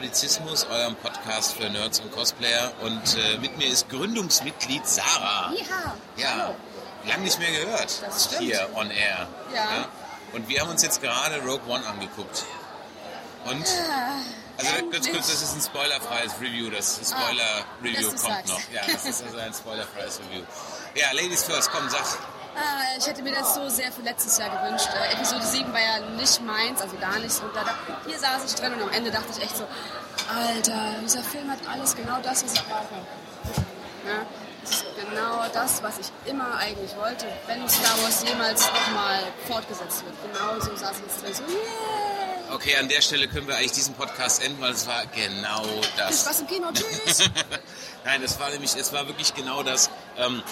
Nerdizismus, eurem Podcast für Nerds und Cosplayer. Und äh, mit mir ist Gründungsmitglied Sarah. Ja. Ja, Hallo. lang nicht mehr gehört Das stimmt. hier on air. Ja. Und wir haben uns jetzt gerade Rogue One angeguckt. Und? Also ganz kurz, das ist ein spoilerfreies Review. Das Ah, Spoiler-Review du kommt noch. Ja, das ist also ein spoilerfreies Review. Ja, Ladies first, komm, sag. Ah, ich hätte mir das so sehr für letztes Jahr gewünscht. Äh, Episode 7 war ja nicht meins, also gar nichts. Und da, hier saß ich drin und am Ende dachte ich echt so, Alter, dieser Film hat alles genau das, was ich brauche. Ja, das ist genau das, was ich immer eigentlich wollte, wenn Star Wars jemals nochmal fortgesetzt wird. Genau so saß ich jetzt drin, so, yeah. Okay, an der Stelle können wir eigentlich diesen Podcast enden, weil es war genau Viel das. Spaß im Kino, tschüss. Nein, es war nämlich, es war wirklich genau das, ähm,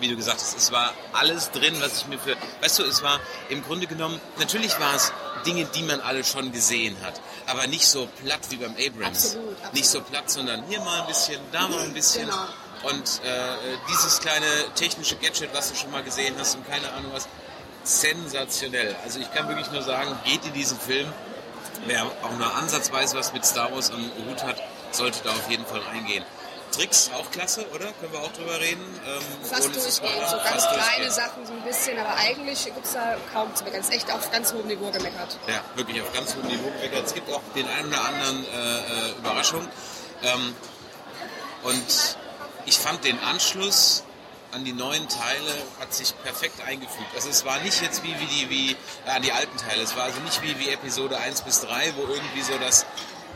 wie du gesagt hast, es war alles drin, was ich mir für, weißt du, es war im Grunde genommen, natürlich war es Dinge, die man alle schon gesehen hat, aber nicht so platt wie beim Abrams. Absolut, absolut. Nicht so platt, sondern hier mal ein bisschen, da mal ein bisschen. Genau. Und äh, dieses kleine technische Gadget, was du schon mal gesehen hast und keine Ahnung was, sensationell. Also ich kann wirklich nur sagen, geht in diesen Film. Wer auch nur ansatzweise was mit Star Wars am Hut hat, sollte da auf jeden Fall reingehen. Tricks auch klasse, oder? Können wir auch drüber reden? Ähm, Fast durchgehend, so ganz kleine. Sachen so ein bisschen, aber eigentlich gibt es da kaum zu meckern. Es ist echt auf ganz hohem Niveau gemeckert. Ja, wirklich auf ganz hohem Niveau gemeckert. Es gibt auch den einen oder anderen äh, äh, Überraschung. Ähm, und ich fand den Anschluss an die neuen Teile hat sich perfekt eingefügt. Also es war nicht jetzt wie, wie die, wie, an die alten Teile. Es war also nicht wie, wie Episode 1 bis 3, wo irgendwie so das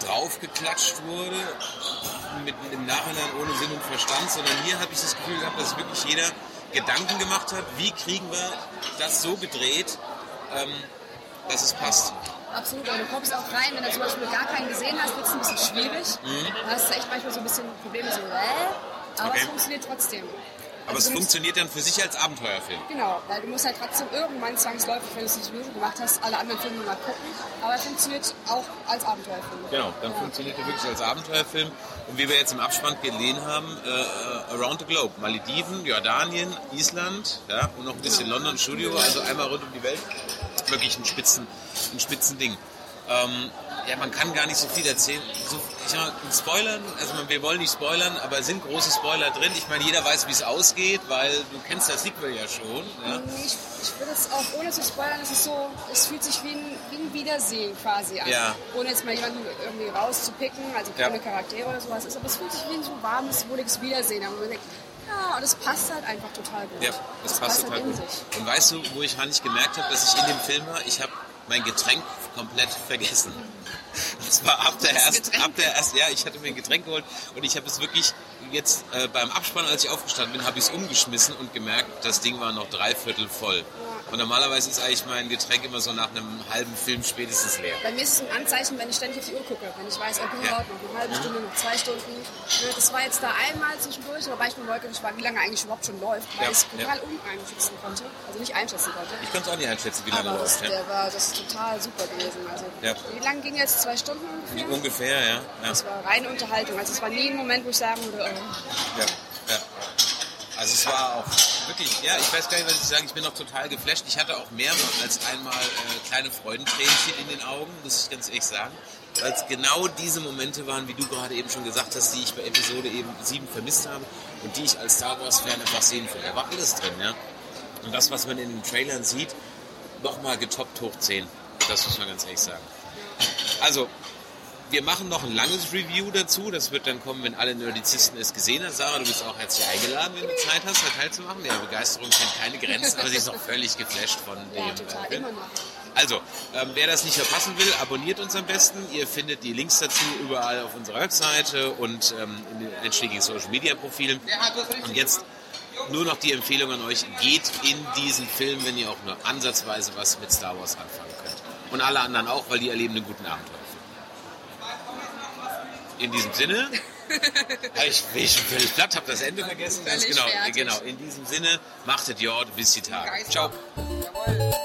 draufgeklatscht wurde, mit, im Nachhinein ohne Sinn und Verstand, sondern hier habe ich das Gefühl gehabt, dass wirklich jeder Gedanken gemacht hat, wie kriegen wir das so gedreht, ähm, dass es passt. Absolut, aber du kommst auch rein, wenn du zum Beispiel gar keinen gesehen hast, wird es ein bisschen schwierig. Da hast du echt manchmal so ein bisschen Probleme, so, äh, aber Mhm. Okay. es funktioniert trotzdem. Aber es Also musst- funktioniert dann für sich als Abenteuerfilm. Genau, weil du musst halt trotzdem irgendwann zwangsläufig, wenn du es nicht sowieso gemacht hast, alle anderen Filme mal gucken. Aber er funktioniert auch als Abenteuerfilm. Genau, dann Ja. funktioniert er wirklich als Abenteuerfilm. Und wie wir jetzt im Abspann gesehen haben, äh, äh, Around the Globe. Malediven, Jordanien, Island ja, und noch ein bisschen Genau. London Studio, also einmal rund um die Welt. Wirklich ein Spitzen, ein Spitzending. Ähm, ja, man kann gar nicht so viel erzählen. So, ich sag mal, mit Spoilern, also wir wollen nicht spoilern, aber es sind große Spoiler drin. Ich meine, jeder weiß, wie es ausgeht, weil du kennst das Sequel ja schon. Ja? Ich, ich würde es auch, ohne zu spoilern, es ist so, es fühlt sich wie ein, wie ein Wiedersehen quasi an. Ja. Ohne jetzt mal jemanden irgendwie rauszupicken, also Ja. keine Charaktere oder sowas ist, aber es fühlt sich wie ein so warmes, wohliges Wiedersehen an. Man denkt, ja, und es passt halt einfach total gut. Ja, das passt total halt in gut. sich. Und weißt du, wo ich gar nicht gemerkt habe, dass ich in dem Film war? Ich habe mein Getränk komplett vergessen. Das war ab der ersten, ab der ersten, ja, ich hatte mir ein Getränk geholt und ich habe es wirklich jetzt äh, beim Abspann, als ich aufgestanden bin, habe ich es umgeschmissen und gemerkt, das Ding war noch dreiviertel voll. Und normalerweise ist eigentlich mein Getränk immer so nach einem halben Film spätestens leer. Bei mir ist es ein Anzeichen, wenn ich ständig auf die Uhr gucke. Wenn ich weiß, okay, Ja. noch eine halbe Stunde, noch zwei Stunden. Ne, Das war jetzt da einmal zwischendurch, wobei ich mir neugierig war, wie lange eigentlich überhaupt schon läuft, weil Ja, ich es ja. total uneinschätzen konnte. Also nicht einschätzen konnte. Ich konnte es auch nicht einschätzen, wie lange Aber läuft. das, Ja. der war, das ist total super gewesen. Also, Ja. Wie lange ging jetzt? Zwei Stunden ungefähr? Ungefähr, ja. ja. Das war reine Unterhaltung. Also es war nie ein Moment, wo ich sagen würde, oh, Ja, ja. Also es war auch wirklich, ja, ich weiß gar nicht, was ich sagen, ich bin noch total geflasht. Ich hatte auch mehrmals als einmal äh, kleine Freudentränchen in den Augen, muss ich ganz ehrlich sagen. Weil es genau diese Momente waren, wie du gerade eben schon gesagt hast, die ich bei Episode eben 7 vermisst habe und die ich als Star Wars-Fan einfach sehen will. Da war alles drin, ja. Und das, was man in den Trailern sieht, nochmal getoppt hoch 10. Das muss man ganz ehrlich sagen. Also, wir machen noch ein langes Review dazu. Das wird dann kommen, wenn alle Nerdizisten es gesehen haben. Sarah, du bist auch herzlich eingeladen, wenn du Zeit hast, da teilzumachen. Ja, Begeisterung kennt keine Grenzen, aber sie ist noch völlig geflasht von dem ja, total, äh, Film. immer noch. Also, ähm, wer das nicht verpassen will, abonniert uns am besten. Ihr findet die Links dazu überall auf unserer Webseite und ähm, in den einschlägigen Social Media Profilen. Und jetzt nur noch die Empfehlung an euch, geht in diesen Film, wenn ihr auch nur ansatzweise was mit Star Wars anfangen könnt. Und alle anderen auch, weil die erleben einen guten Abenteuerfilm. In diesem Sinne, ich bin schon völlig platt, habe das Ende vergessen. Ganz genau, fertig. genau. In diesem Sinne, machtet Jord, bis die Tage. Ciao. Jawohl.